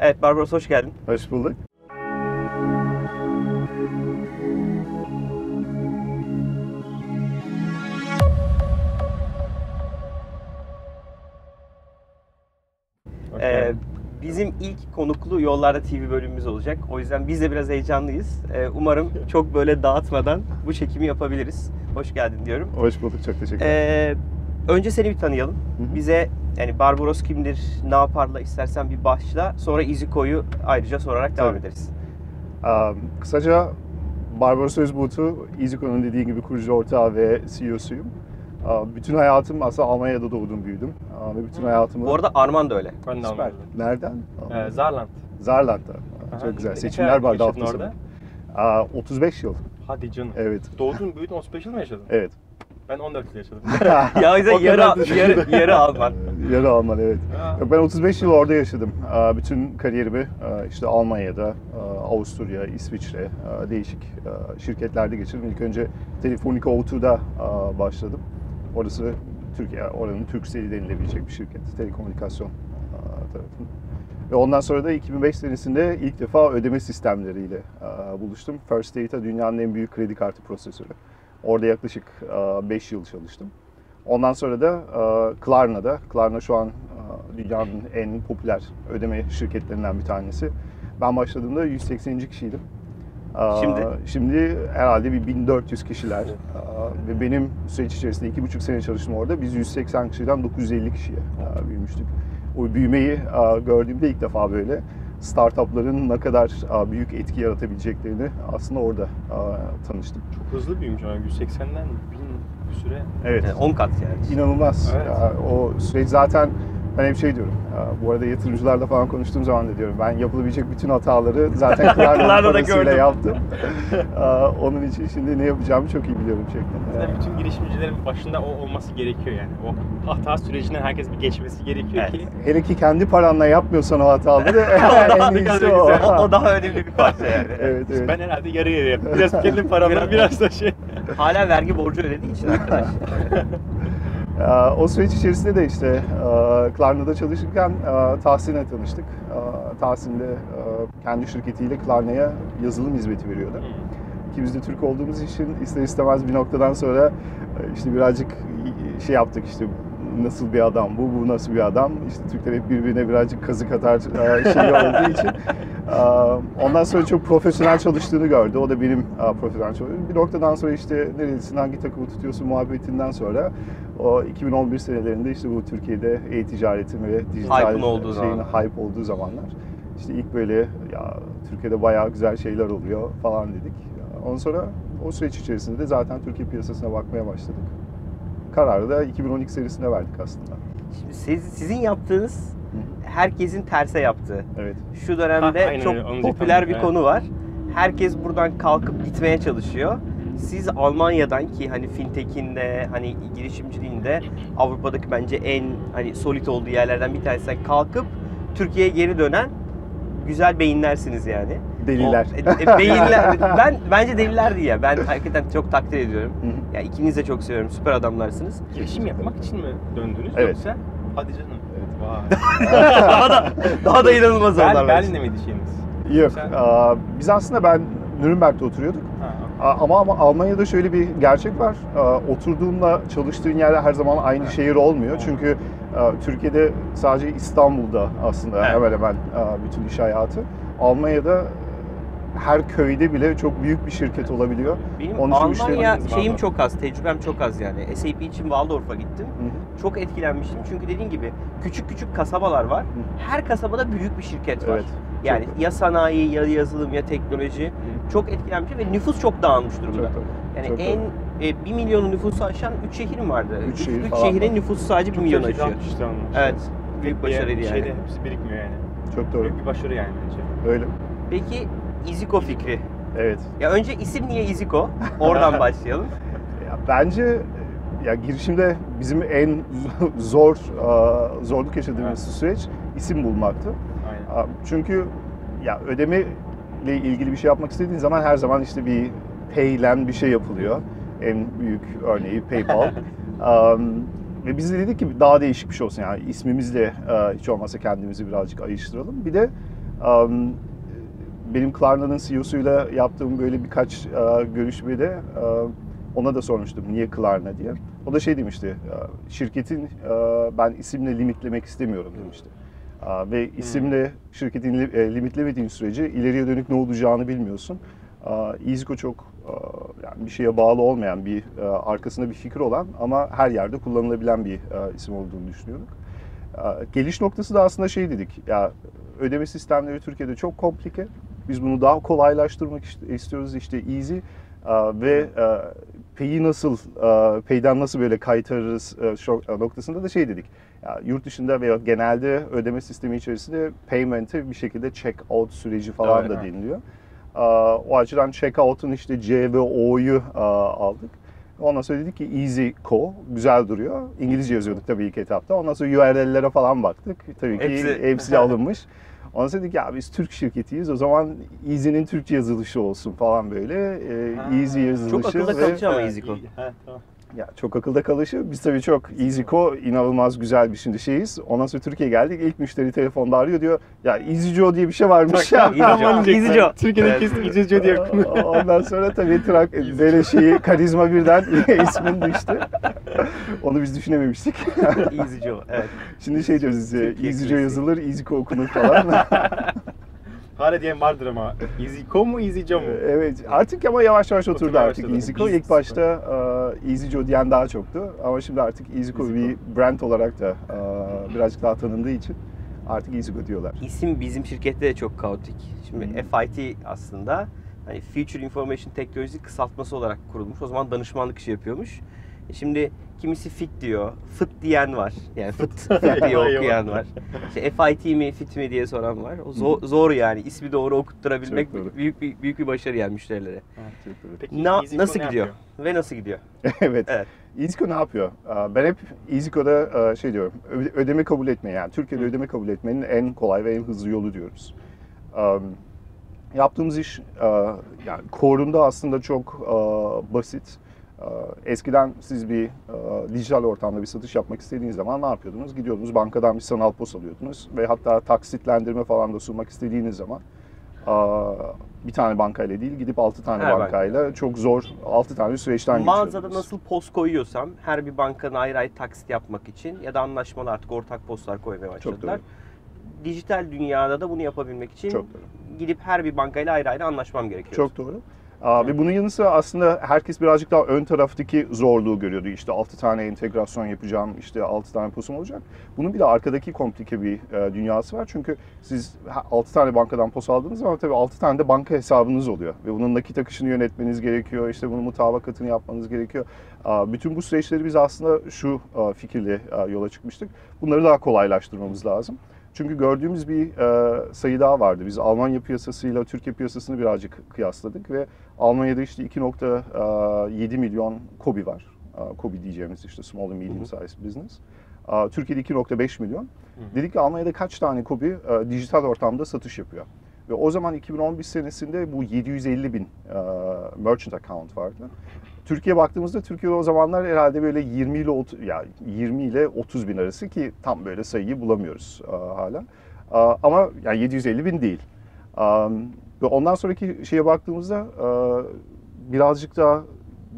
Evet Barbaros hoş geldin. Hoş bulduk. Ee, bizim ilk konuklu Yollarda TV bölümümüz olacak. O yüzden biz de biraz heyecanlıyız. Ee, umarım çok böyle dağıtmadan bu çekimi yapabiliriz. Hoş geldin diyorum. Hoş bulduk. Çok teşekkür ederim. Ee, önce seni bir tanıyalım. hı. Bize yani Barbaros kimdir, ne yaparla istersen bir başla. Sonra Iziko'yu ayrıca sorarak devam Tabii. ederiz. Um, kısaca Barbaros Özbulut'u EasyCo'nun dediği gibi kurucu ortağı ve CEO'suyum. Bütün hayatım aslında Almanya'da doğdum, büyüdüm. Ve bütün hayatımı... Bu arada Arman da öyle. Ben de Süper. Nereden? Ee, Zarland. Zarland'da. Aha. Çok güzel. Seçimler vardı hafta sonu. orada? Uh, 35 yıl. Hadi canım. Evet. Doğdun büyüdün 35 yıl mı yaşadın? Evet. Ben 14 yıl yaşadım. Ya o yüzden yarı, yarı, yarı Alman. Yarı Alman evet. Yok, ben 35 yıl orada yaşadım. Bütün kariyerimi işte Almanya'da, Avusturya, İsviçre, değişik şirketlerde geçirdim. İlk önce Telefonica O2'da aa, başladım. Orası Türkiye, oranın Turkcell denilebilecek bir şirket. Telekomünikasyon aa, tarafında. Ve ondan sonra da 2005 senesinde ilk defa ödeme sistemleriyle buluştum. First Data dünyanın en büyük kredi kartı prosesörü. Orada yaklaşık 5 yıl çalıştım. Ondan sonra da e, Klarna'da, Klarna şu an e, dünyanın en popüler ödeme şirketlerinden bir tanesi. Ben başladığımda 180. kişiydim. E, Şimdi? Şimdi herhalde bir 1400 kişiler. E, ve benim süreç içerisinde iki buçuk sene çalıştım orada. Biz 180 kişiden 950 kişiye e, büyümüştük. O büyümeyi e, gördüğümde ilk defa böyle startupların ne kadar büyük etki yaratabileceklerini aslında orada tanıştım. Çok hızlı büyümüş ama 180'den 1000 bir süre. Evet. Yani 10 kat yani. İnanılmaz. Evet. Ya, o süreç zaten ben hep şey diyorum. bu arada yatırımcılarla falan konuştuğum zaman da diyorum. Ben yapılabilecek bütün hataları zaten Klarna'nın da parasıyla gördüm. yaptım. Onun için şimdi ne yapacağımı çok iyi biliyorum şeklinde. Zaten bütün girişimcilerin başında o olması gerekiyor yani. O hata sürecinden herkes bir geçmesi gerekiyor Evet. ki. Hele ki kendi paranla yapmıyorsan o hataları en iyisi o. o, o daha önemli bir parça yani. evet, evet. Ben herhalde yarı yarı yaptım. Biraz kendi paramla biraz da şey. Hala vergi borcu ödediği için arkadaş. Ee, O süreç içerisinde de işte e, Klarna'da çalışırken e, Tahsin'le tanıştık. E, Tahsin de kendi şirketiyle Klarna'ya yazılım hizmeti veriyordu. İkimiz de Türk olduğumuz için ister istemez bir noktadan sonra işte birazcık şey yaptık işte nasıl bir adam bu, bu nasıl bir adam. İşte Türkler hep birbirine birazcık kazık atar şey olduğu için. Ondan sonra çok profesyonel çalıştığını gördü. O da benim profesyonel çalıştığım. Bir noktadan sonra işte nerelisin, hangi takımı tutuyorsun muhabbetinden sonra o 2011 senelerinde işte bu Türkiye'de e-ticaretin ve dijital Hype'ın olduğu şeyin zaman. hype olduğu zamanlar. İşte ilk böyle ya Türkiye'de bayağı güzel şeyler oluyor falan dedik. Ondan sonra o süreç içerisinde de zaten Türkiye piyasasına bakmaya başladık. Kararı da 2012 serisinde verdik aslında. Şimdi siz, sizin yaptığınız herkesin terse yaptığı. Evet. Şu dönemde Ha, aynen çok öyle, popüler bir Evet. konu var. Herkes buradan kalkıp gitmeye çalışıyor. Siz Almanya'dan ki hani fintech'in de hani girişimciliğin de Avrupa'daki bence en hani solid olduğu yerlerden bir tanesinden kalkıp Türkiye'ye geri dönen güzel beyinlersiniz yani. Deliler. O- e, e, beyinler. ben bence deliler ya. Ben hakikaten çok takdir ediyorum. Ya ikinizi de çok seviyorum. Süper adamlarsınız. Girişim yapmak için mi döndünüz Evet. yoksa? Hadi canım. Evet. Vay. daha da daha da inanılmaz Ber- adamlar. Berlin'de miydi şeyiniz? Yok. Sen- aa, Biz aslında ben Nürnberg'de oturuyorduk. Ha, Ama, ama Almanya'da şöyle bir gerçek var. Oturduğunla çalıştığın yerde her zaman aynı Evet. şehir olmuyor. Çünkü Türkiye'de sadece İstanbul'da aslında Evet. hemen hemen bütün iş hayatı. Almanya'da her köyde bile çok büyük bir şirket olabiliyor. Benim Onun için Almanya şeyim var. çok az, tecrübem çok az yani. SAP için Waldorf'a gittim. Hı hı. Çok etkilenmiştim çünkü dediğin gibi küçük küçük kasabalar var. Her kasabada büyük bir şirket var. Evet. Yani Çok- ya sanayi ya yazılım ya teknoloji çok etkilenmiştim ve nüfus çok dağılmış durumda. Çok. Yani Çok en e, 1 milyonu nüfusu aşan 3 şehrim vardı. Üç 3 şehir falan şehrin var. nüfusu sadece 1 Çok milyon aşıyor. işte. Evet. Büyük başarıydı bir yani. Şeyde hepsi birikmiyor yani. Çok doğru. Büyük bir başarı yani bence. Öyle. Peki Iziko fikri. Evet. Ya önce isim niye Iziko? Oradan başlayalım. Ya bence ya girişimde bizim en zor aa, zorluk yaşadığımız Evet. süreç isim bulmaktı. Aynen. Çünkü ya ödeme ile ilgili bir şey yapmak istediğin zaman her zaman işte bir paylen bir şey yapılıyor. En büyük örneği PayPal. Am, ve biz de dedik ki daha değişik bir şey olsun yani ismimizle e, hiç olmazsa kendimizi birazcık ayıştıralım. Bir de um, benim Klarna'nın CEO'suyla yaptığım böyle birkaç e, görüşmede e, ona da sormuştum niye Klarna diye. O da şey demişti, e, şirketin e, ben isimle limitlemek istemiyorum demişti. E, ve isimle şirketin li- limitlemediğin sürece ileriye dönük ne olacağını bilmiyorsun. EasyCo çok yani bir şeye bağlı olmayan, bir arkasında bir fikir olan ama her yerde kullanılabilen bir isim olduğunu düşünüyorduk. Geliş noktası da aslında şey dedik, ya ödeme sistemleri Türkiye'de çok komplike. Biz bunu daha kolaylaştırmak ist- istiyoruz işte easy ve pay'i nasıl, pay'den nasıl böyle kaytarırız noktasında da şey dedik. Ya, yurt dışında veya genelde ödeme sistemi içerisinde payment'e bir şekilde check out süreci falan Evet, da evet. deniliyor. O açıdan check out'un işte C ve O'yu aldık. Ondan sonra dedik ki Easy Co. güzel duruyor. İngilizce yazıyorduk tabii ilk etapta. Ondan sonra URL'lere falan baktık. Tabii ki Hepsi- hepsi, alınmış. Ondan sonra dedik ya biz Türk şirketiyiz. O zaman Easy'nin Türkçe yazılışı olsun falan böyle. Ee, Ha. Easy yazılışı. akılda ve- kalıcı ama EasyCo. tamam. Ya çok akılda kalışı. Biz tabii çok EasyCo inanılmaz güzel bir şimdi şeyiz. Ondan sonra Türkiye'ye geldik. İlk müşteri telefonda arıyor diyor. Ya EasyJo diye bir şey varmış ya. EasyJo. Türkiye'de kesin İngilizce diye Ondan sonra tabii trak böyle şeyi karizma birden ismin düştü. Onu biz düşünememiştik. Easy Joe. Evet. Şimdi şey diyoruz EasyJo klasiği. yazılır, EasyCo okunur falan. Hala diyen vardır ama. EasyCo mu EasyJo mu? evet artık ama yavaş yavaş oturdu Oturmaya artık. EasyCo. Easy İlk başta e, EasyJo diyen daha çoktu. Ama şimdi artık EasyCo EasyCo. bir brand olarak da e, birazcık daha tanındığı için artık EasyCo diyorlar. İsim bizim şirkette de çok kaotik. Şimdi Hı. FIT aslında hani Future Information Technology kısaltması olarak kurulmuş. O zaman danışmanlık işi yapıyormuş. Şimdi kimisi FIT diyor, FIT diyen var. Yani FIT, FIT diye okuyan var. İşte FIT mi, FIT mi diye soran var. O zor, zor yani. ismi doğru okutturabilmek doğru. büyük bir büyük bir başarı yani müşterilere. Çok doğru. Peki Na- EasyCo nasıl gidiyor? yapıyor? Ve nasıl gidiyor? evet. Evet. EasyCo ne yapıyor? Ben hep EasyCo'da şey diyorum, ödeme kabul etme yani Türkiye'de Hı. ödeme kabul etmenin en kolay ve en hızlı yolu diyoruz. Yaptığımız iş yani core'unda aslında çok basit. E, Eskiden siz bir e, dijital ortamda bir satış yapmak istediğiniz zaman ne yapıyordunuz? Gidiyordunuz bankadan bir sanal pos alıyordunuz ve hatta taksitlendirme falan da sunmak istediğiniz zaman e, bir tane bankayla değil gidip 6 tane Her bankayla çok zor 6 tane süreçten Mağazada geçiyordunuz. nasıl post koyuyorsam her bir bankanın ayrı ayrı taksit yapmak için ya da anlaşmalı artık ortak postlar koymaya başladılar. Dijital dünyada da bunu yapabilmek için gidip her bir bankayla ayrı ayrı anlaşmam gerekiyor. Çok doğru. Ve bunun yanı sıra aslında herkes birazcık daha ön taraftaki zorluğu görüyordu. İşte 6 tane entegrasyon yapacağım, işte 6 tane posum olacak. Bunun bir de arkadaki komplike bir e, dünyası var. Çünkü siz 6 tane bankadan pos aldığınız zaman tabii 6 tane de banka hesabınız oluyor. Ve bunun nakit akışını yönetmeniz gerekiyor, işte bunun mutabakatını yapmanız gerekiyor. Bütün bu süreçleri biz aslında şu fikirle yola çıkmıştık. Bunları daha kolaylaştırmamız lazım. Çünkü gördüğümüz bir e, sayı daha vardı. Biz Almanya piyasasıyla Türkiye piyasasını birazcık kıyasladık ve Almanya'da işte 2.7 milyon KOBİ var. E, KOBİ diyeceğimiz işte Small and Medium Sized Business. E, Türkiye'de 2.5 milyon. Dedik ki Almanya'da kaç tane KOBİ e, dijital ortamda satış yapıyor? Ve o zaman 2011 senesinde bu 750 bin e, merchant account vardı. Türkiye baktığımızda Türkiye'de o zamanlar herhalde böyle 20 ile 30, ya 20 ile 30 bin arası ki tam böyle sayıyı bulamıyoruz hala. Ama yani 750 bin değil. Ve ondan sonraki şeye baktığımızda birazcık daha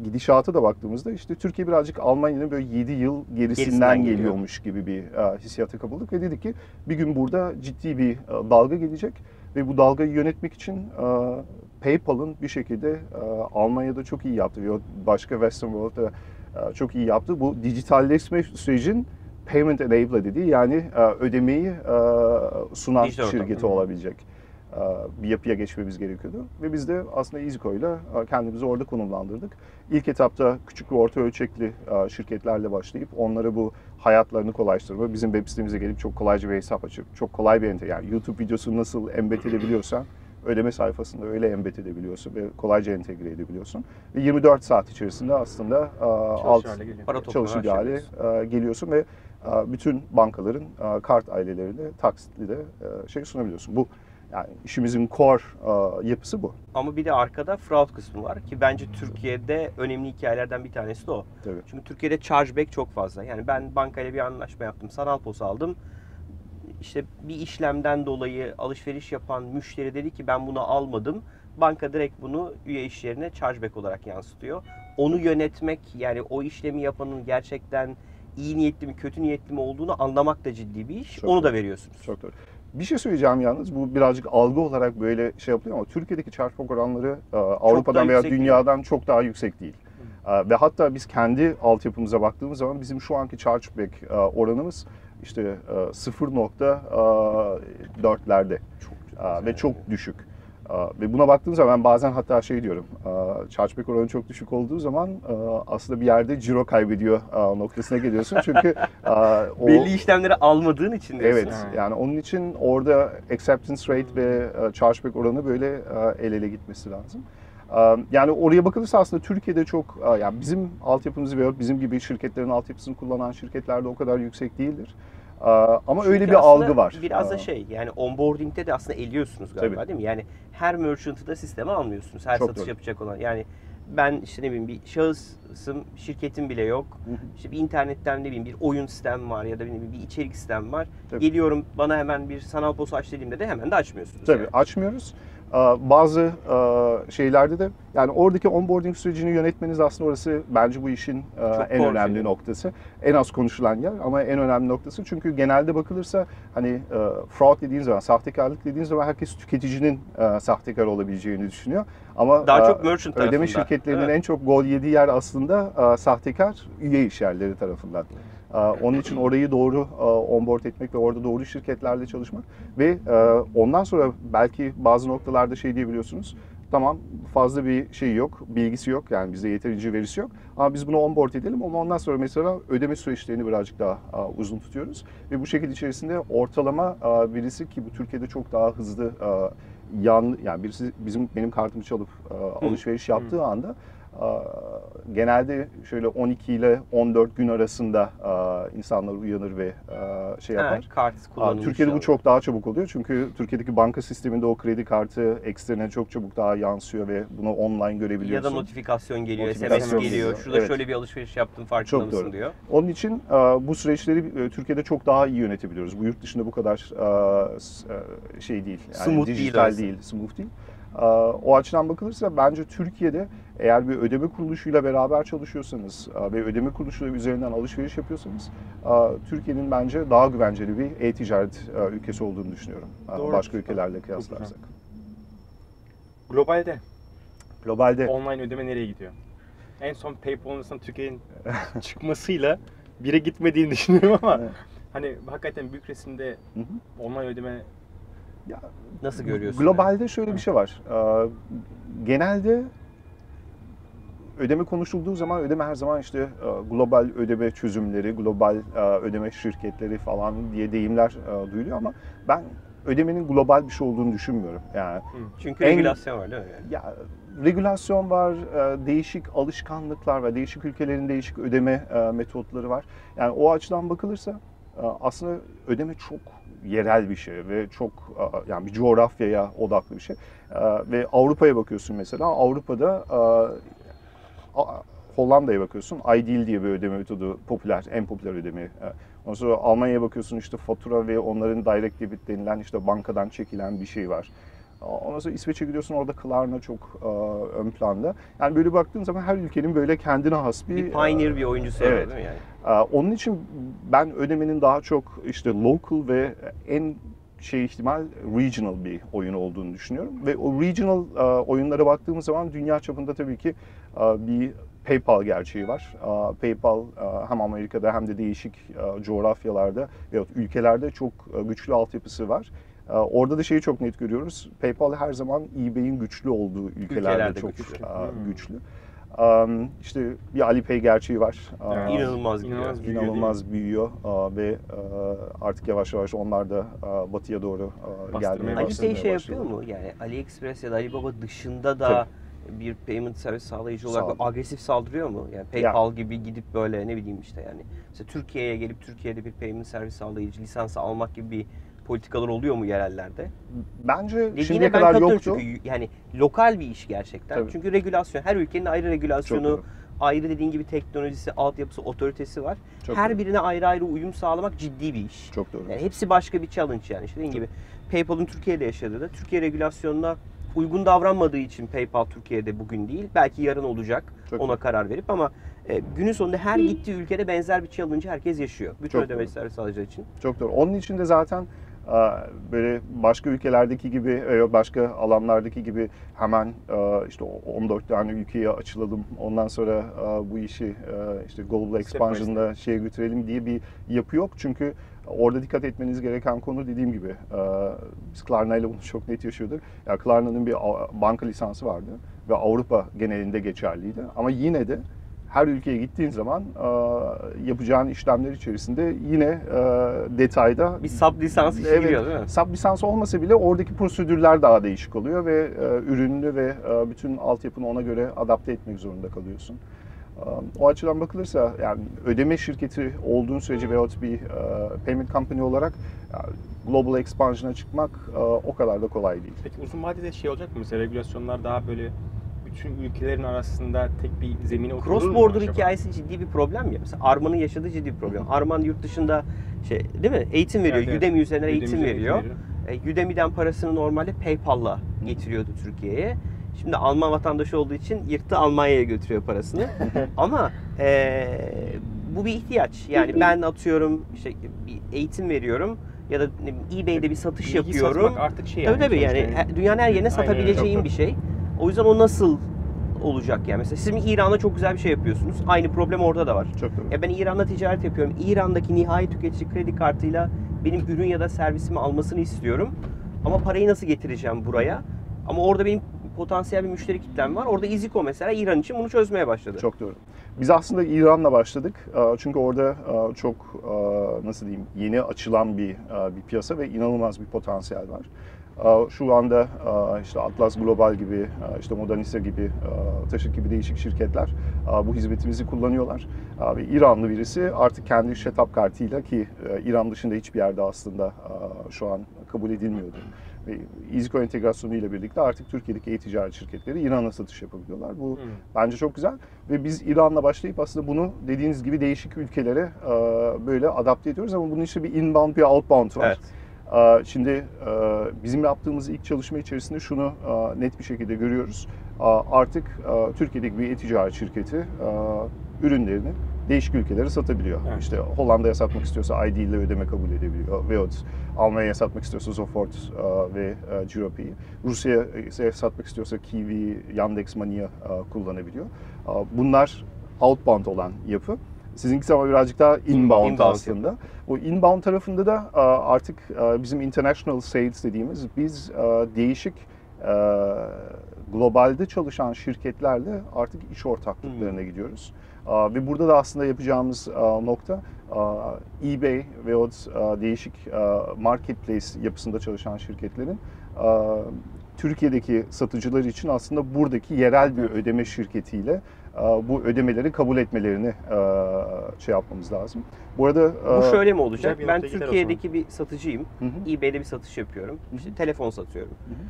gidişata da baktığımızda işte Türkiye birazcık Almanya'nın böyle 7 yıl gerisinden, Gerisinden geliyor. geliyormuş gibi bir e, hissiyata kapıldık ve dedik ki bir gün burada ciddi bir e, dalga gelecek ve bu dalgayı yönetmek için e, PayPal'ın bir şekilde e, Almanya'da çok iyi yaptı başka Western World'da e, çok iyi yaptı. Bu dijitalleşme sürecin payment enabler dediği yani e, ödemeyi sunan Dijital ortam. şirketi hı. olabilecek bir yapıya geçmemiz gerekiyordu. Ve biz de aslında EasyCo ile kendimizi orada konumlandırdık. İlk etapta küçük ve orta ölçekli şirketlerle başlayıp onlara bu hayatlarını kolaylaştırma, bizim web sitemize gelip çok kolayca bir hesap açıp çok kolay bir ente yani YouTube videosunu nasıl embed edebiliyorsan ödeme sayfasında öyle embed edebiliyorsun ve kolayca entegre edebiliyorsun. Ve 24 saat içerisinde aslında alt aşaması. e, geliyorsun ve bütün bankaların kart ailelerine taksitli de şey sunabiliyorsun. Bu Yani işimizin core yapısı bu. Ama bir de arkada fraud kısmı var ki bence Türkiye'de önemli hikayelerden bir tanesi de o. Tabii. Çünkü Türkiye'de chargeback çok fazla. Yani ben bankayla bir anlaşma yaptım. Sanal pos aldım. İşte bir işlemden dolayı alışveriş yapan müşteri dedi ki ben bunu almadım. Banka direkt bunu üye işlerine chargeback olarak yansıtıyor. Onu yönetmek yani o işlemi yapanın gerçekten iyi niyetli mi kötü niyetli mi olduğunu anlamak da ciddi bir iş. Çok Onu da doğru. veriyorsunuz. Çok doğru. Bir şey söyleyeceğim yalnız bu birazcık algı olarak böyle şey yapılıyor ama Türkiye'deki chargeback oranları e, Avrupa'dan veya yüksek değil. dünyadan çok daha yüksek değil. E, Ve hatta biz kendi altyapımıza baktığımız zaman bizim şu anki chargeback e, oranımız işte e, 0.4'lerde E, ve çok düşük. E, Ve buna baktığım zaman ben bazen hatta şey diyorum, e, chargeback oranı çok düşük olduğu zaman e, aslında bir yerde ciro kaybediyor e, noktasına geliyorsun. Çünkü e, o... Belli işlemleri almadığın için diyorsun. Evet, Ha. yani onun için orada acceptance rate ve e, chargeback oranı böyle e, el ele gitmesi lazım. Yani oraya bakılırsa aslında Türkiye'de çok, yani bizim altyapımızı veya bizim gibi şirketlerin altyapısını kullanan şirketlerde o kadar yüksek değildir. Ama Çünkü öyle bir algı var. Biraz da şey yani onboarding'de de aslında eliyorsunuz galiba Tabii. değil mi? Yani her merchant'ı da sisteme almıyorsunuz. Her Çok satış doğru. yapacak olan. Yani ben işte ne bileyim bir şahısım, şirketim bile yok. İşte bir internetten ne bileyim bir oyun sistem var ya da bileyim bir içerik sistem var. Tabii. Geliyorum bana hemen bir sanal pos aç dediğimde de hemen de açmıyorsunuz. Tabii yani. açmıyoruz. Ee, Bazı e, şeylerde de yani oradaki onboarding sürecini yönetmeniz aslında orası bence bu işin e, en core önemli şey. noktası. En az konuşulan yer ama en önemli noktası. Çünkü genelde bakılırsa hani e, fraud dediğin zaman, sahtekarlık dediğin zaman herkes tüketicinin sahtekar olabileceğini düşünüyor. Ama Daha çok merchant ödeme tarafında. şirketlerinin Evet. en çok gol yediği yer aslında sahtekar üye işyerleri tarafından. E, Onun için orayı doğru e, onboard etmek ve orada doğru şirketlerle çalışmak ve e, ondan sonra belki bazı noktalarda şey diyebiliyorsunuz. Tamam fazla bir şey yok, bilgisi yok yani bizde yeterince verisi yok. Ama biz bunu onboard edelim ama ondan sonra mesela ödeme süreçlerini birazcık daha e, uzun tutuyoruz. Ve bu şekilde içerisinde ortalama birisi ki bu Türkiye'de çok daha hızlı yan yani birisi bizim benim kartımı çalıp alışveriş yaptığı anda genelde şöyle 12 ile 14 gün arasında insanlar uyanır ve şey yapar. kart Aa, kullanılmış. Türkiye'de bu çok daha çabuk oluyor çünkü Türkiye'deki banka sisteminde o kredi kartı ekstrene çok çabuk daha yansıyor ve bunu online ya görebiliyorsun. da notifikasyon geliyor, Notifikasyon SMS geliyor. Şurada Evet. şöyle bir alışveriş yaptım farkında Çok mısın doğru. diyor. Onun için bu süreçleri e, Türkiye'de çok daha iyi yönetebiliyoruz. Bu yurt dışında bu kadar şey değil. Yani Smooth değil dijital orası. değil, smooth değil. O açıdan bakılırsa bence Türkiye'de eğer bir ödeme kuruluşuyla beraber çalışıyorsanız e, ve ödeme kuruluşu üzerinden alışveriş yapıyorsanız e, Türkiye'nin bence daha güvenceli bir e-ticaret e, ülkesi olduğunu düşünüyorum. Doğru. Başka ülkelerle kıyaslarsak. Globalde Globalde online ödeme nereye gidiyor? En son PayPal'ın Türkiye'nin çıkmasıyla bire gitmediğini düşünüyorum ama Evet. hani hakikaten büyük resimde Hı hı. online ödeme Ya, Nasıl görüyorsun? Globalde şöyle bir şey var. Genelde ödeme konuşulduğu zaman ödeme her zaman işte e, global ödeme çözümleri, global e, ödeme şirketleri falan diye deyimler e, duyuluyor ama ben ödemenin global bir şey olduğunu düşünmüyorum. Yani Çünkü En- regülasyon var değil mi? Yani? ya regülasyon var, değişik alışkanlıklar var, değişik ülkelerin değişik ödeme metotları var. Yani o açıdan bakılırsa aslında ödeme çok yerel bir şey ve çok yani bir coğrafyaya odaklı bir şey. Ve Avrupa'ya bakıyorsun mesela, Avrupa'da Hollanda'ya bakıyorsun, iDeal diye bir ödeme metodu popüler, en popüler ödeme. E, Ondan sonra Almanya'ya bakıyorsun işte fatura ve onların direct debit denilen işte bankadan çekilen bir şey var. Ondan sonra İsveç'e gidiyorsun orada Klarna çok e, ön planda. Yani böyle baktığın zaman her ülkenin böyle kendine has bir... Bir pioneer e, bir oyuncusu evet. var değil mi yani? e, onun için ben ödemenin daha çok işte local ve en şey ihtimal regional bir oyun olduğunu düşünüyorum. Ve o regional oyunlara baktığımız zaman dünya çapında tabii ki bir PayPal gerçeği var. E, PayPal e, hem Amerika'da hem de değişik e, coğrafyalarda veyahut ülkelerde çok e, güçlü altyapısı var. E, Orada da şeyi çok net görüyoruz. PayPal her zaman eBay'in güçlü olduğu ülkelerde, Ülkelerde çok güçlü. Hmm. güçlü. Um, işte bir Alipay gerçeği var. Evet. Aa, İnanılmaz büyüyor inanılmaz büyüyor Aa, ve e, artık yavaş yavaş onlar da e, batıya doğru Bastırmaya gelmeye Ali başlamaya Pay şey yapıyor mu? Yani AliExpress ya da Alibaba dışında da bir payment servis sağlayıcı olarak Sağlıyor. agresif saldırıyor mu? Yani PayPal gibi gidip böyle ne bileyim işte yani mesela Türkiye'ye gelip Türkiye'de bir payment servis sağlayıcı lisansı almak gibi bir politikalar oluyor mu yerellerde? Bence Dediğine şimdiye kadar yoktu. çünkü yani lokal bir iş gerçekten. Tabii. Çünkü regülasyon, her ülkenin ayrı Çok regülasyonu, doğru. ayrı dediğin gibi teknolojisi, altyapısı, otoritesi var. Çok her doğru. birine ayrı ayrı uyum sağlamak ciddi bir iş. Çok doğru. Yani hepsi başka bir challenge yani. İşte dediğin gibi PayPal'ın Türkiye'de yaşadığı da Türkiye regülasyonuna uygun davranmadığı için PayPal Türkiye'de bugün değil. Belki yarın olacak Çok ona karar verip ama e, günün sonunda her gittiği ülkede benzer bir challenge herkes yaşıyor. Bütün Çok ödeme alıcılar için. Çok doğru. Onun için de zaten e, böyle başka ülkelerdeki gibi, e, başka alanlardaki gibi hemen e, işte 14 tane ülkeye açılalım. Ondan sonra bu işi işte global expansion'da şeye götürelim diye bir yapı yok. Çünkü orada dikkat etmeniz gereken konu dediğim gibi e, biz Klarna ile bunu çok net yaşıyorduk. Ya Klarna'nın bir banka lisansı vardı ve Avrupa genelinde geçerliydi. Ama yine de her ülkeye gittiğin zaman e, yapacağın işlemler içerisinde yine e, detayda Bir sub lisans işi Evet, giriyor değil mi? sub lisans olmasa bile oradaki prosedürler daha değişik oluyor ve e, ürününü ve e, bütün altyapını ona göre adapte etmek zorunda kalıyorsun. E, O açıdan bakılırsa yani ödeme şirketi olduğun sürece veyahut bir e, payment company olarak global expansion'a çıkmak e, o kadar da kolay değil. Peki uzun vadede şey olacak mı? Mesela regülasyonlar daha böyle bütün ülkelerin arasında tek bir zemine oturur Cross mu border acaba? hikayesi ciddi bir problem ya. Mesela Arman'ın yaşadığı ciddi bir problem. Arman yurt dışında şey değil mi? Eğitim veriyor. Evet. Udemy üzerinden eğitim üzerinden veriyor. E, Udemy'den parasını normalde PayPal'la getiriyordu Türkiye'ye. Şimdi Alman vatandaşı olduğu için yırttı Almanya'ya götürüyor parasını. Ama e, bu bir ihtiyaç. Yani ben atıyorum işte bir eğitim veriyorum ya da eBay'de bir satış Bilgi yapıyorum. satmak artık şey Tabii tabii yani dünyanın her yerine Aynen satabileceğin bir şey. O yüzden o nasıl olacak yani? Mesela siz İran'da çok güzel bir şey yapıyorsunuz. Aynı problem orada da var. Çok doğru. Ya ben İran'da ticaret yapıyorum. İran'daki nihai tüketici kredi kartıyla benim ürün ya da servisimi almasını istiyorum. Ama parayı nasıl getireceğim buraya? Ama orada benim potansiyel bir müşteri kitlem var. Orada Iziko mesela İran için bunu çözmeye başladı. Çok doğru. Biz aslında İran'la başladık. E, Çünkü orada e, çok e, nasıl diyeyim yeni açılan bir e, bir piyasa ve inanılmaz bir potansiyel var. E, Şu anda işte Atlas Global gibi, işte Modernisa gibi, Taşıt gibi değişik şirketler bu hizmetimizi kullanıyorlar. Ve İranlı birisi artık kendi setup kartıyla ki İran dışında hiçbir yerde aslında şu an kabul edilmiyordu. İziko entegrasyonu ile birlikte artık Türkiye'deki e-ticaret şirketleri İran'a satış yapabiliyorlar. Bu Hmm. Bence çok güzel ve biz İran'la başlayıp aslında bunu dediğiniz gibi değişik ülkelere e, böyle adapte ediyoruz ama bunun işte bir inbound bir outbound var. Evet. E, Şimdi e, bizim yaptığımız ilk çalışma içerisinde şunu net bir şekilde görüyoruz. Artık Türkiye'deki bir e-ticaret şirketi ürünlerini değişik ülkelere satabiliyor. Evet. İşte Hollanda'ya satmak istiyorsa ID ile ödeme kabul edebiliyor. Veyahut Almanya'ya satmak istiyorsa Sofort e, ve e, Girope'yi. Rusya'ya ise satmak istiyorsa Kiwi, Yandex e, kullanabiliyor. E, Bunlar outbound olan yapı. Sizinkisi ama birazcık daha inbound, Inbound aslında. O inbound tarafında da e, artık e, bizim international sales dediğimiz biz e, değişik e, globalde çalışan şirketlerle artık iş ortaklıklarına gidiyoruz. Ve burada da aslında yapacağımız nokta eBay veyahut değişik marketplace yapısında çalışan şirketlerin Türkiye'deki satıcılar için aslında buradaki yerel bir ödeme şirketiyle bu ödemeleri kabul etmelerini şey yapmamız lazım. Bu arada Bu şöyle mi olacak? Ben Türkiye'deki bir satıcıyım. Hı hı. eBay'de bir satış yapıyorum. İşte telefon satıyorum. hı.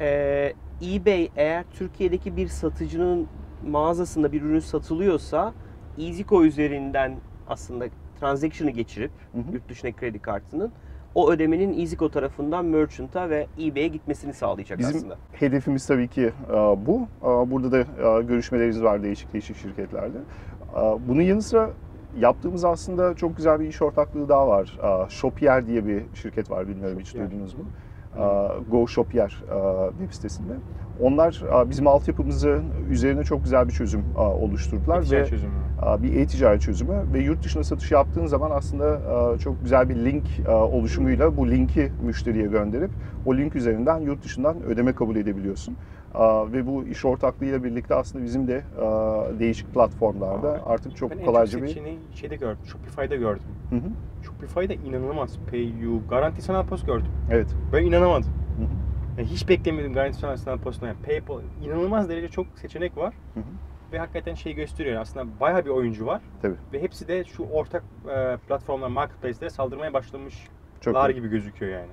Ee, eBay eğer Türkiye'deki bir satıcının mağazasında bir ürün satılıyorsa EasyCo üzerinden aslında transaction'ı geçirip Hı hı. yurt dışındaki kredi kartının o ödemenin EasyCo tarafından merchant'a ve eBay'e gitmesini sağlayacak Bizim aslında. hedefimiz tabii ki e, bu. E, Burada da e, görüşmelerimiz var değişik değişik şirketlerle. Bunun yanı sıra yaptığımız aslında çok güzel bir iş ortaklığı daha var. Shopier diye bir şirket var bilmiyorum hiç Shopier. duydunuz mu? E, Go Shopier e, web sitesinde. Onlar e, bizim altyapımızı üzerine çok güzel bir çözüm e, oluşturdular Güzel ve çözüm. e, bir e-ticaret çözümü ve yurt dışına satış yaptığın zaman aslında e, çok güzel bir link e, oluşumuyla bu linki müşteriye gönderip o link üzerinden yurt dışından ödeme kabul edebiliyorsun. Ve bu iş ortaklığıyla birlikte aslında bizim de değişik platformlarda Aa, artık çok Ben en kolayca bir... seçeneği şeyde gördüm. Shopify'da gördüm. Hı hı, Shopify'da inanılmaz. PayU, Garanti Sanal Post gördüm. Evet. Ben inanamadım. Hı hı, Yani hiç beklemiyordum Garanti Sanal Sanal Post'tan. Yani PayPal inanılmaz derece çok seçenek var. hı hı. Ve hakikaten şey gösteriyor. Aslında bayağı bir oyuncu var. Tabii. Ve hepsi de şu ortak platformlar, marketplace'lere saldırmaya başlamış Çok iyi. gibi gözüküyor yani.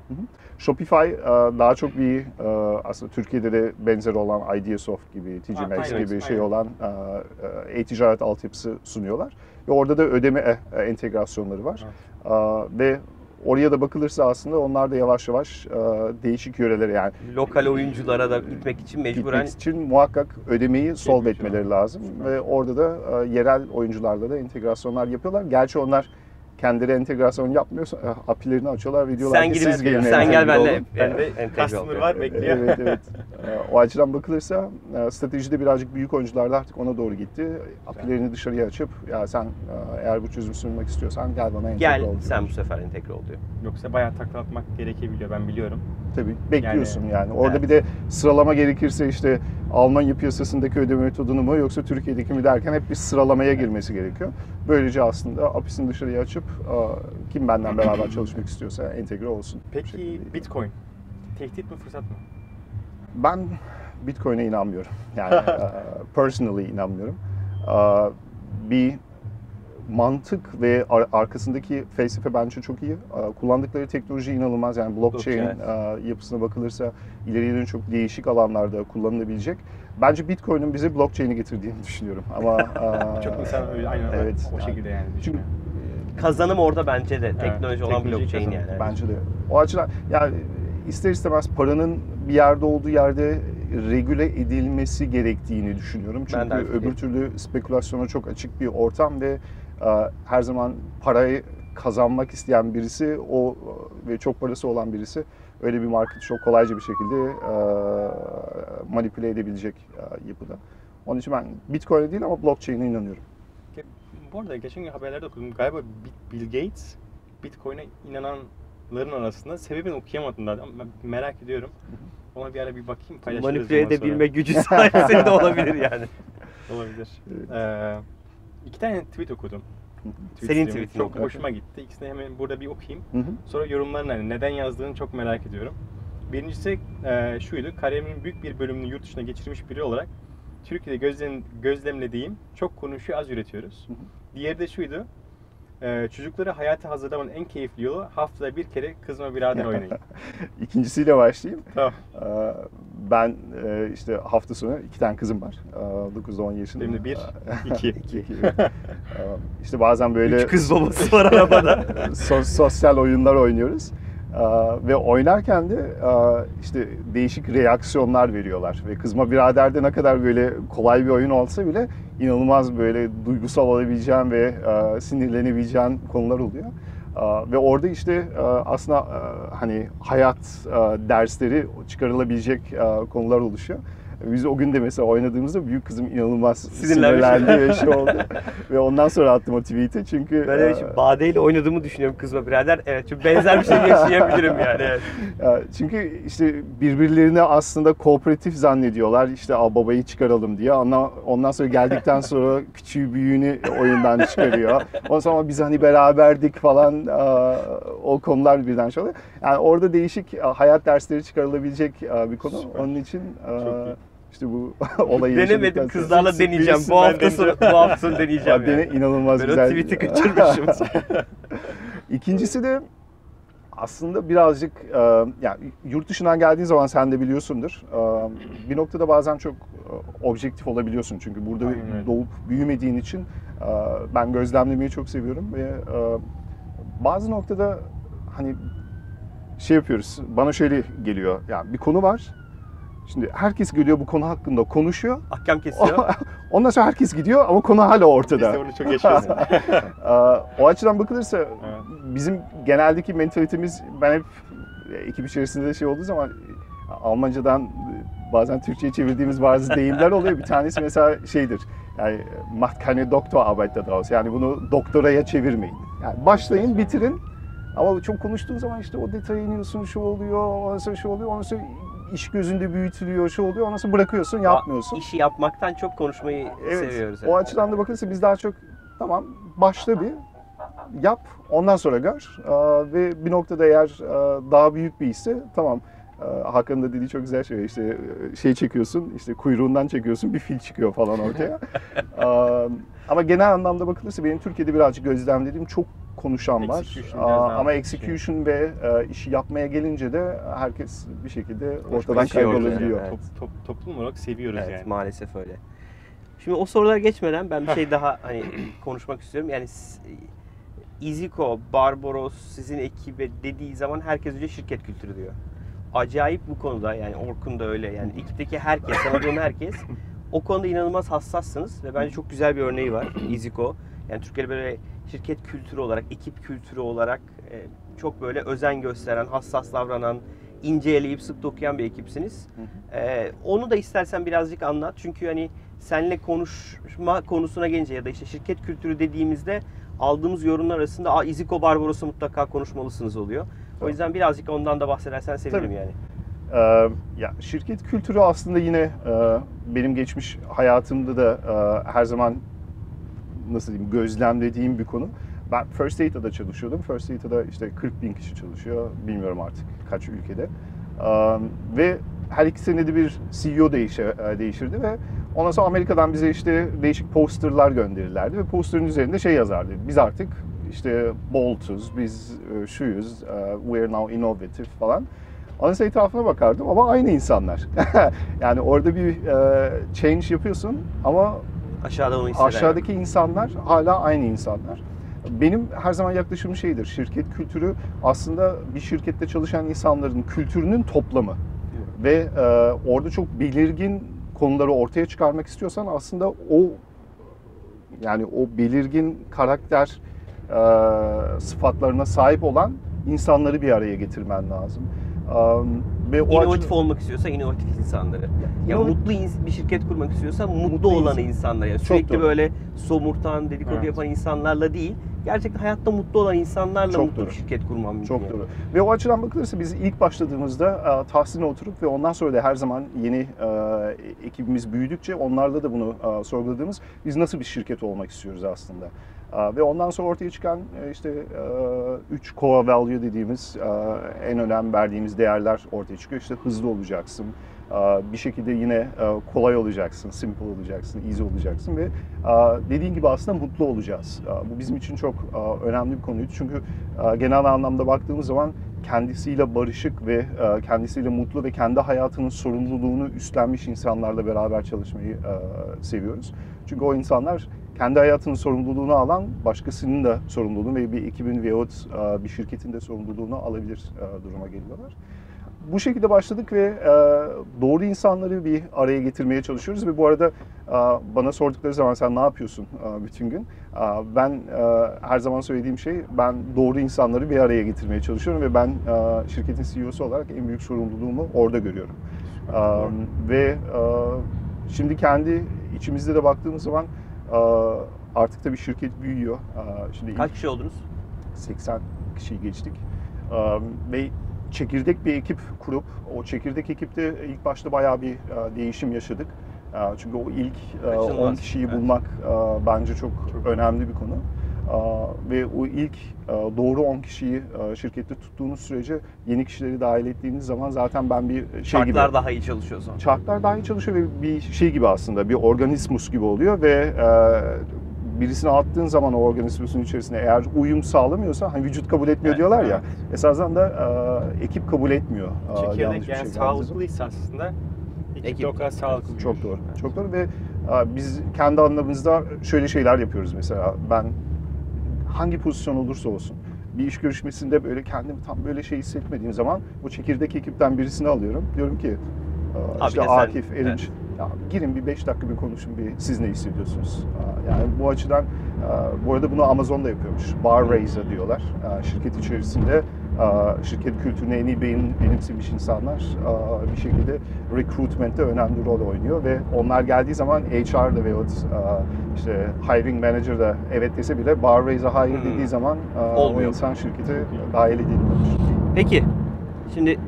Shopify e, daha çok bir e, aslında Türkiye'de de benzer olan Ideasoft gibi, TG Ha, Maxx aynen, gibi şey aynen. olan e, e-ticaret altyapısı sunuyorlar. Ve orada da ödeme entegrasyonları var. E, ve oraya da bakılırsa aslında onlar da yavaş yavaş değişik yörelere yani Lokal oyunculara da gitmek için mecburen gitmek için muhakkak ödemeyi solve Geçmiş etmeleri lazım. Ve orada da yerel oyuncularla da entegrasyonlar yapıyorlar. Gerçi onlar kendileri entegrasyon yapmıyorsa e, API'lerini açıyorlar ve diyorlar sen ki siz gelin sen gel benle olun. Ben de entegre customer var bekliyor. Evet evet. Ee, o açıdan bakılırsa e, stratejide birazcık büyük oyuncular da artık ona doğru gitti. API'lerini dışarıya açıp ya sen eğer bu çözümü sunmak istiyorsan gel bana entegre Gel ol. sen bu sefer entegre ol diyor. Yoksa bayağı takla atmak gerekebiliyor ben biliyorum. Tabii bekliyorsun yani. Orada Evet. bir de sıralama gerekirse işte Almanya piyasasındaki ödeme metodunu mu yoksa Türkiye'deki mi derken hep bir sıralamaya girmesi gerekiyor. Böylece aslında API'sini dışarıya açıp kim benden beraber çalışmak istiyorsa entegre olsun. Peki şekilde. Bitcoin tehdit mi fırsat mı? Ben Bitcoin'e inanmıyorum. Yani personally inanmıyorum. Bir mantık ve ar- arkasındaki felsefe bence çok iyi. E, Kullandıkları teknoloji inanılmaz. Yani blockchain Blockchain. e, yapısına bakılırsa ileriye dönük çok değişik alanlarda kullanılabilecek. Bence Bitcoin'in bize blockchain'i getirdiğini düşünüyorum. Ama e, Çok insan öyle aynen evet. o şekilde yani Çünkü. Kazanım orada bence de teknoloji olan teknolojik blockchain kazanım. yani. Bence de. O açıdan yani ister istemez paranın bir yerde olduğu yerde regüle edilmesi gerektiğini düşünüyorum. Çünkü öbür türlü spekülasyona çok açık bir ortam ve her zaman parayı kazanmak isteyen birisi o ve çok parası olan birisi öyle bir market çok kolayca bir şekilde e, manipüle edebilecek e, yapıda. Onun için ben Bitcoin'e değil ama blockchain'e inanıyorum. Bu arada geçen gün haberlerde okudum. Galiba Bill Gates Bitcoin'e inananların arasında sebebini okuyamadım daha ben merak ediyorum. Ona bir ara bir bakayım paylaşırız. Manipüle ondan sonra. edebilme gücü sayesinde olabilir yani. Olabilir. Evet. Ee, iki tane tweet okudum. Tweet Senin tweetin Çok okudum. hoşuma gitti. İkisini hemen burada bir okuyayım. Hı hı. Sonra yorumlarını hani neden yazdığını çok merak ediyorum. Birincisi e, şuydu. Kariyerimin büyük bir bölümünü yurt dışına geçirmiş biri olarak Türkiye'de gözlem, gözlemlediğim çok konuşuyor az üretiyoruz. Hı hı. Diğeri de şuydu. E, çocukları hayata hazırlamanın en keyifli yolu haftada bir kere kızma birader oynayın. İkincisiyle başlayayım. tamam. Ee, Ben e, işte hafta sonu iki tane kızım var. 9-10 yaşında. Benim de bir, Ee, iki. iki, iki. Ee, İşte bazen böyle Üç kız babası var arabada. so- sosyal oyunlar oynuyoruz. Ee, Ve oynarken de e, işte değişik reaksiyonlar veriyorlar. Ve Kızma Birader'de ne kadar böyle kolay bir oyun olsa bile inanılmaz böyle duygusal olabileceğin ve e, sinirlenebileceğin konular oluyor. Ee, Ve orada işte e, aslında hani hayat dersleri çıkarılabilecek konular oluşuyor. Biz o gün de mesela oynadığımızda büyük kızım inanılmaz sinirlendi ve şey oldu. ve ondan sonra attım o tweet'i çünkü Ben e, şimdi Bade ile oynadığımı düşünüyorum kızma birader. Evet çünkü benzer bir şey yaşayabilirim yani. Evet. Çünkü işte birbirlerini aslında kooperatif zannediyorlar. İşte Aa, babayı çıkaralım diye. Ondan, ondan sonra geldikten sonra küçüğü büyüğünü oyundan çıkarıyor. Ondan sonra biz hani beraberdik falan aa, o konular birden şey oluyor. Yani orada değişik aa, hayat dersleri çıkarılabilecek aa, bir konu. Süper. Onun için Çok iyi. İşte bu olayı Denemedim sonra- kızlarla Siz deneyeceğim. Bu ben hafta sonu, bu hafta sonu deneyeceğim Ya dene yani. inanılmaz Ben güzel. o tweet'i kaçırmışım. İkincisi de aslında birazcık e, yani yurt dışından geldiğin zaman sen de biliyorsundur. e, bir noktada bazen çok e, objektif olabiliyorsun çünkü burada Aynen doğup büyümediğin için e, ben gözlemlemeyi çok seviyorum ve e, bazı noktada hani şey yapıyoruz. Bana şöyle geliyor. Yani bir konu var. Şimdi herkes geliyor bu konu hakkında konuşuyor. Ahkam kesiyor. Ondan sonra herkes gidiyor ama konu hala Biz ortada. de onu çok yaşıyoruz. O açıdan bakılırsa Evet. bizim geneldeki mentalitemiz ben hep e, ekip içerisinde de şey olduğu zaman Almancadan bazen Türkçe'ye çevirdiğimiz bazı deyimler oluyor. Bir tanesi mesela şeydir. Yani macht keine Doktorarbeit daraus. Yani bunu doktoraya çevirmeyin. Yani başlayın, bitirin. Ama çok konuştuğun zaman işte o detaya iniyorsun, şu oluyor, ondan sonra şu oluyor, ondan sonra iş gözünde büyütülüyor, şu oluyor, ondan sonra bırakıyorsun, yapmıyorsun. İşi yapmaktan çok konuşmayı Evet, seviyoruz. o açıdan da bakılırsa biz daha çok tamam başla bir yap ondan sonra gör ve bir noktada eğer daha büyük bir ise tamam Hakan'ın da dediği çok güzel şey işte şey çekiyorsun işte kuyruğundan çekiyorsun bir fil çıkıyor falan ortaya. Ama genel anlamda bakılırsa benim Türkiye'de birazcık gözlemlediğim çok konuşan var. Aa, ama şey. execution ve e, işi yapmaya gelince de herkes bir şekilde ortadan Konuşuyor kaybolabiliyor. yani. Top, top, toplum olarak seviyoruz Evet yani. maalesef öyle. Şimdi o sorulara geçmeden ben bir şey daha hani konuşmak istiyorum. Yani Iziko, Barbaros, sizin ekibe dediği zaman herkes önce şirket kültürü diyor. Acayip bu konuda yani Orkun da öyle yani ekipteki herkes, tanıdığım herkes o konuda inanılmaz hassassınız ve bence çok güzel bir örneği var Iziko. Yani Türkiye'de böyle şirket kültürü olarak, ekip kültürü olarak e, çok böyle özen gösteren, hassas davranan, ince eleyip sık dokuyan bir ekipsiniz. Ee, onu da istersen birazcık anlat. Çünkü hani seninle konuşma konusuna gelince ya da işte şirket kültürü dediğimizde aldığımız yorumlar arasında Aa, Iziko Barbaros'u mutlaka konuşmalısınız oluyor. O yüzden birazcık ondan da bahsedersen sevinirim Tabii. yani. Ee, ya şirket kültürü aslında yine e, benim geçmiş hayatımda da e, her zaman nasıl diyeyim gözlemlediğim bir konu. Ben First Data'da çalışıyordum. First Data'da işte 40 bin kişi çalışıyor. Bilmiyorum artık kaç ülkede. Ve her iki senede bir CEO değişe, e, değişirdi ve ondan sonra Amerika'dan bize işte değişik posterlar gönderirlerdi ve posterın üzerinde şey yazardı. Biz artık işte bold'uz, biz e, şuyuz, e, we're now innovative falan. Sonra etrafına bakardım ama aynı insanlar. yani orada bir change yapıyorsun ama Aşağıda onu hisseder. aşağıdaki insanlar hala aynı insanlar. Benim her zaman yaklaşımım şeydir. Şirket kültürü aslında bir şirkette çalışan insanların kültürünün toplamı. Ve e, orada çok belirgin konuları ortaya çıkarmak istiyorsan aslında o yani o belirgin karakter e, sıfatlarına sahip olan insanları bir araya getirmen lazım. E, ve o İnovatif açıdan- olmak istiyorsa inovatif insanları. Ya İnovat- mutlu ins- bir şirket kurmak istiyorsa mutlu, Mutlu olan insan- insanlar. Yani sürekli doğru. böyle somurtan, dedikodu Evet. yapan insanlarla değil. Gerçekten hayatta mutlu olan insanlarla Çok mutlu doğru. bir şirket kurmam mümkün. Çok yani. doğru. Ve o açıdan bakılırsa biz ilk başladığımızda e, Tahsin'e oturup ve ondan sonra da her zaman yeni e, ekibimiz büyüdükçe onlarla da bunu e, sorguladığımız biz nasıl bir şirket olmak istiyoruz aslında. E, ve ondan sonra ortaya çıkan e, işte e, üç core value dediğimiz e, en önem verdiğimiz değerler ortaya çıkıyor. İşte hızlı olacaksın, e, bir şekilde yine e, kolay olacaksın, simple olacaksın, easy olacaksın ve e, dediğin gibi aslında mutlu olacağız. E, Bu bizim için çok e, önemli bir konuydu çünkü e, genel anlamda baktığımız zaman kendisiyle barışık ve e, kendisiyle mutlu ve kendi hayatının sorumluluğunu üstlenmiş insanlarla beraber çalışmayı e, seviyoruz. Çünkü o insanlar kendi hayatının sorumluluğunu alan başkasının da sorumluluğunu ve bir ekibin veyahut e, bir şirketin de sorumluluğunu alabilir e, duruma geliyorlar. Bu şekilde başladık ve e, doğru insanları bir araya getirmeye çalışıyoruz ve bu arada bana sordukları zaman sen ne yapıyorsun bütün gün? Ben her zaman söylediğim şey ben doğru insanları bir araya getirmeye çalışıyorum ve ben şirketin CEO'su olarak en büyük sorumluluğumu orada görüyorum. Ve şimdi kendi içimizde de baktığımız zaman artık da bir şirket büyüyor. Şimdi Kaç kişi oldunuz? 80 kişiyi geçtik. Ve çekirdek bir ekip kurup o çekirdek ekipte ilk başta bayağı bir değişim yaşadık. Çünkü o ilk Kaçınılmaz, 10 kişiyi evet. bulmak e, bence çok önemli bir konu. Ve o ilk doğru 10 kişiyi şirkette tuttuğunuz sürece yeni kişileri dahil ettiğiniz zaman zaten ben bir şey gibi Şartlar daha iyi çalışıyor zaman. çarklar daha iyi çalışıyor ve bir şey gibi aslında bir organismus gibi oluyor ve birisini attığın zaman o organismusun içerisine eğer uyum sağlamıyorsa hani vücut kabul etmiyor Evet, diyorlar ya evet. esasen de e, ekip kabul etmiyor. Çekirdek yani şey sağlıklıysa aslında ekip Ekip. de o kadar sağlıklı. Çok doğru. Çok doğru ve e, biz kendi anlamımızda şöyle şeyler yapıyoruz mesela. Ben hangi pozisyon olursa olsun bir iş görüşmesinde böyle kendimi tam böyle şey hissetmediğim zaman bu çekirdek ekipten birisini alıyorum. Diyorum ki Abi işte de sen- Akif, Erinç Evet. ya girin bir 5 dakika bir konuşun bir siz ne hissediyorsunuz? Yani bu açıdan bu arada bunu Amazon'da yapıyormuş. Bar Raiser diyorlar. Şirket içerisinde şirket kültürüne en iyi beyin, benimsemiş insanlar bir şekilde recruitment'te önemli rol oynuyor ve onlar geldiği zaman HR'da veyahut işte hiring manager da evet dese bile bar raiser hire Hmm. dediği zaman e, o Olmuyor. insan şirkete dahil edilmiyormuş. Peki. Şimdi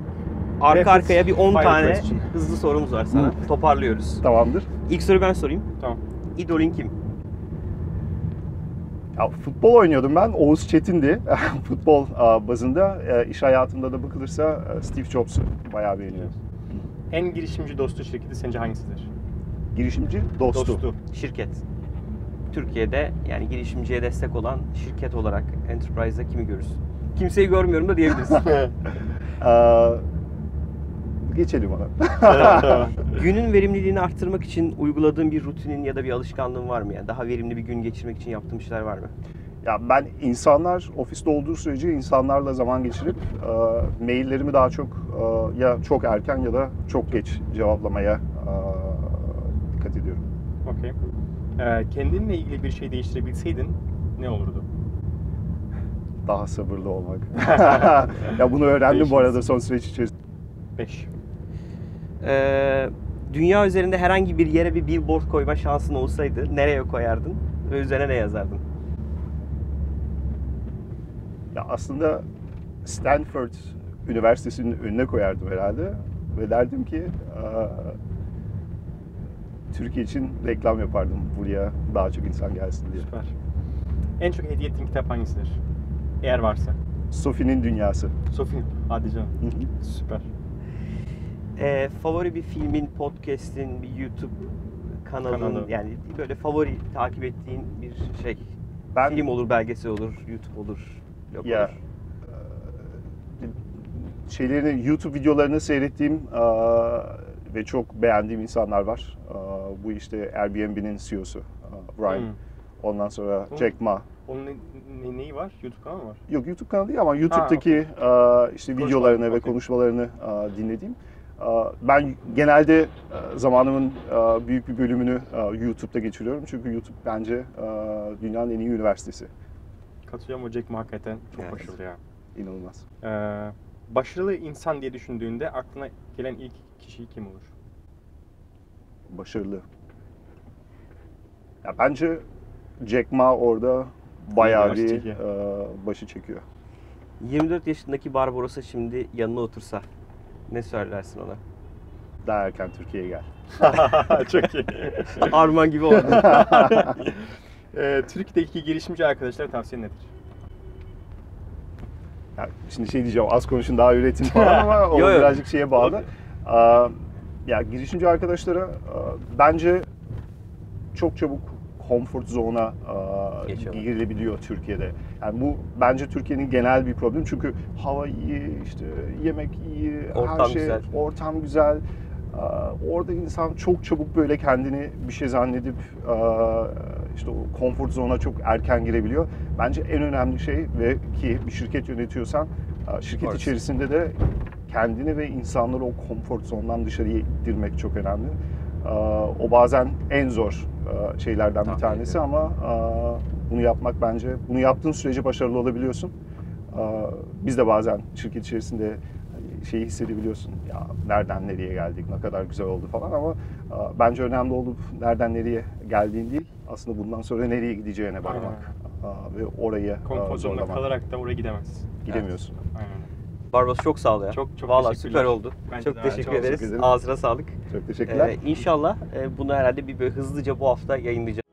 arka arkaya bir 10 fire tane question. hızlı sorumuz var sana. Toparlıyoruz. Tamamdır. İlk soruyu ben sorayım. Tamam. İdolün kim? Ya, futbol oynuyordum ben. Oğuz Çetin'di. futbol bazında. E, iş hayatımda da bakılırsa e, Steve Jobs'u bayağı beğeniyorum. En girişimci dostu şirketi sence hangisidir? Girişimci dostu. Dostu. Şirket. Türkiye'de yani girişimciye destek olan şirket olarak Enterprise'da kimi görürsün? Kimseyi görmüyorum da diyebilirsin. Geçelim ona. Tamam. Günün verimliliğini arttırmak için uyguladığın bir rutinin ya da bir alışkanlığın var mı? Yani daha verimli bir gün geçirmek için yaptığın şeyler var mı? Ya ben insanlar ofiste olduğu sürece insanlarla zaman geçirip e, maillerimi daha çok e, ya çok erken ya da çok geç cevaplamaya e, dikkat ediyorum. Okey. Ee, kendinle ilgili bir şey değiştirebilseydin ne olurdu? Daha sabırlı olmak. ya bunu öğrendim bu arada son süreç içerisinde. 5. Ee, dünya üzerinde herhangi bir yere bir billboard koyma şansın olsaydı nereye koyardın ve üzerine ne yazardın? Ya aslında Stanford Üniversitesi'nin önüne koyardım herhalde ve derdim ki eee, Türkiye için reklam yapardım buraya daha çok insan gelsin diye. Süper. En çok hediye ettiğin kitap hangisidir? Eğer varsa. Sophie'nin Dünyası. Sophie. Hadi canım. Süper. Ee, favori bir filmin, podcast'in, bir YouTube kanalın Kanalı. yani böyle favori takip ettiğin bir şey. Ben Film olur, belgesel olur, YouTube olur, blog Ya, olur. şeylerini YouTube videolarını seyrettiğim eee, ve çok beğendiğim insanlar var. Eee, bu işte Airbnb'nin CEO'su Brian. Hmm. Ondan sonra Hmm. Jack Ma. Onun ne, ne- neyi var? YouTube kanalı var? Yok YouTube kanalı değil ama YouTube'daki eee, işte Konuşmalar, videolarını ve okey. konuşmalarını eee, dinlediğim. Eee, ben genelde eee, zamanımın eee, büyük bir bölümünü eee, YouTube'da geçiriyorum. Çünkü YouTube bence dünyanın en iyi üniversitesi. Katılıyorum o Jack Ma hakikaten çok Evet. başarılı ya. İnanılmaz. Ee, başarılı insan diye düşündüğünde aklına gelen ilk kişi kim olur? başarılı. Ya bence Jack Ma orada bayağı bir e, başı çekiyor. 24 yaşındaki Barbaros'a şimdi yanına otursa ne söylersin ona? Daha erken Türkiye'ye gel. çok iyi. Arman gibi oldu. Ee, Türkiye'deki girişimci arkadaşlara tavsiye nedir? Ya şimdi şey diyeceğim az konuşun daha üretin falan ama o Yo, yo. birazcık şeye bağlı. Aa, ya girişimci arkadaşlara bence çok çabuk comfort zone'a Geçiyorlar. girilebiliyor Türkiye'de. Yani bu bence Türkiye'nin genel bir problemi çünkü hava iyi, işte yemek iyi, her Ortam şey güzel. ortam güzel. Aa, Orada insan çok çabuk böyle kendini bir şey zannedip aa, işte o comfort zone'a çok erken girebiliyor. Bence en önemli şey ve ki bir şirket yönetiyorsan şirket Orası. içerisinde de kendini ve insanları o comfort zone'dan dışarıya ittirmek çok önemli. Aa, O bazen en zor aa, şeylerden bir tanesi ama aa, bunu yapmak bence bunu yaptığın sürece başarılı olabiliyorsun. Aa, Biz de bazen şirket içerisinde şeyi hissedebiliyorsun. Ya nereden nereye geldik, ne kadar güzel oldu falan ama aa, bence önemli olup nereden nereye geldiğin değil, aslında bundan sonra nereye gideceğine bakmak. Aa, Ve orayı Konfor zorlamak. kalarak da oraya gidemezsin. Gidemiyorsun. Aynen öyle. Barbaros çok sağ ol ya. Çok- çok Vallahi süper oldu. Bence çok teşekkür ederiz. Ağzına sağlık. Çok teşekkürler. Ee, inşallah e, bunu herhalde bir böyle hızlıca bu hafta yayınlayacağız.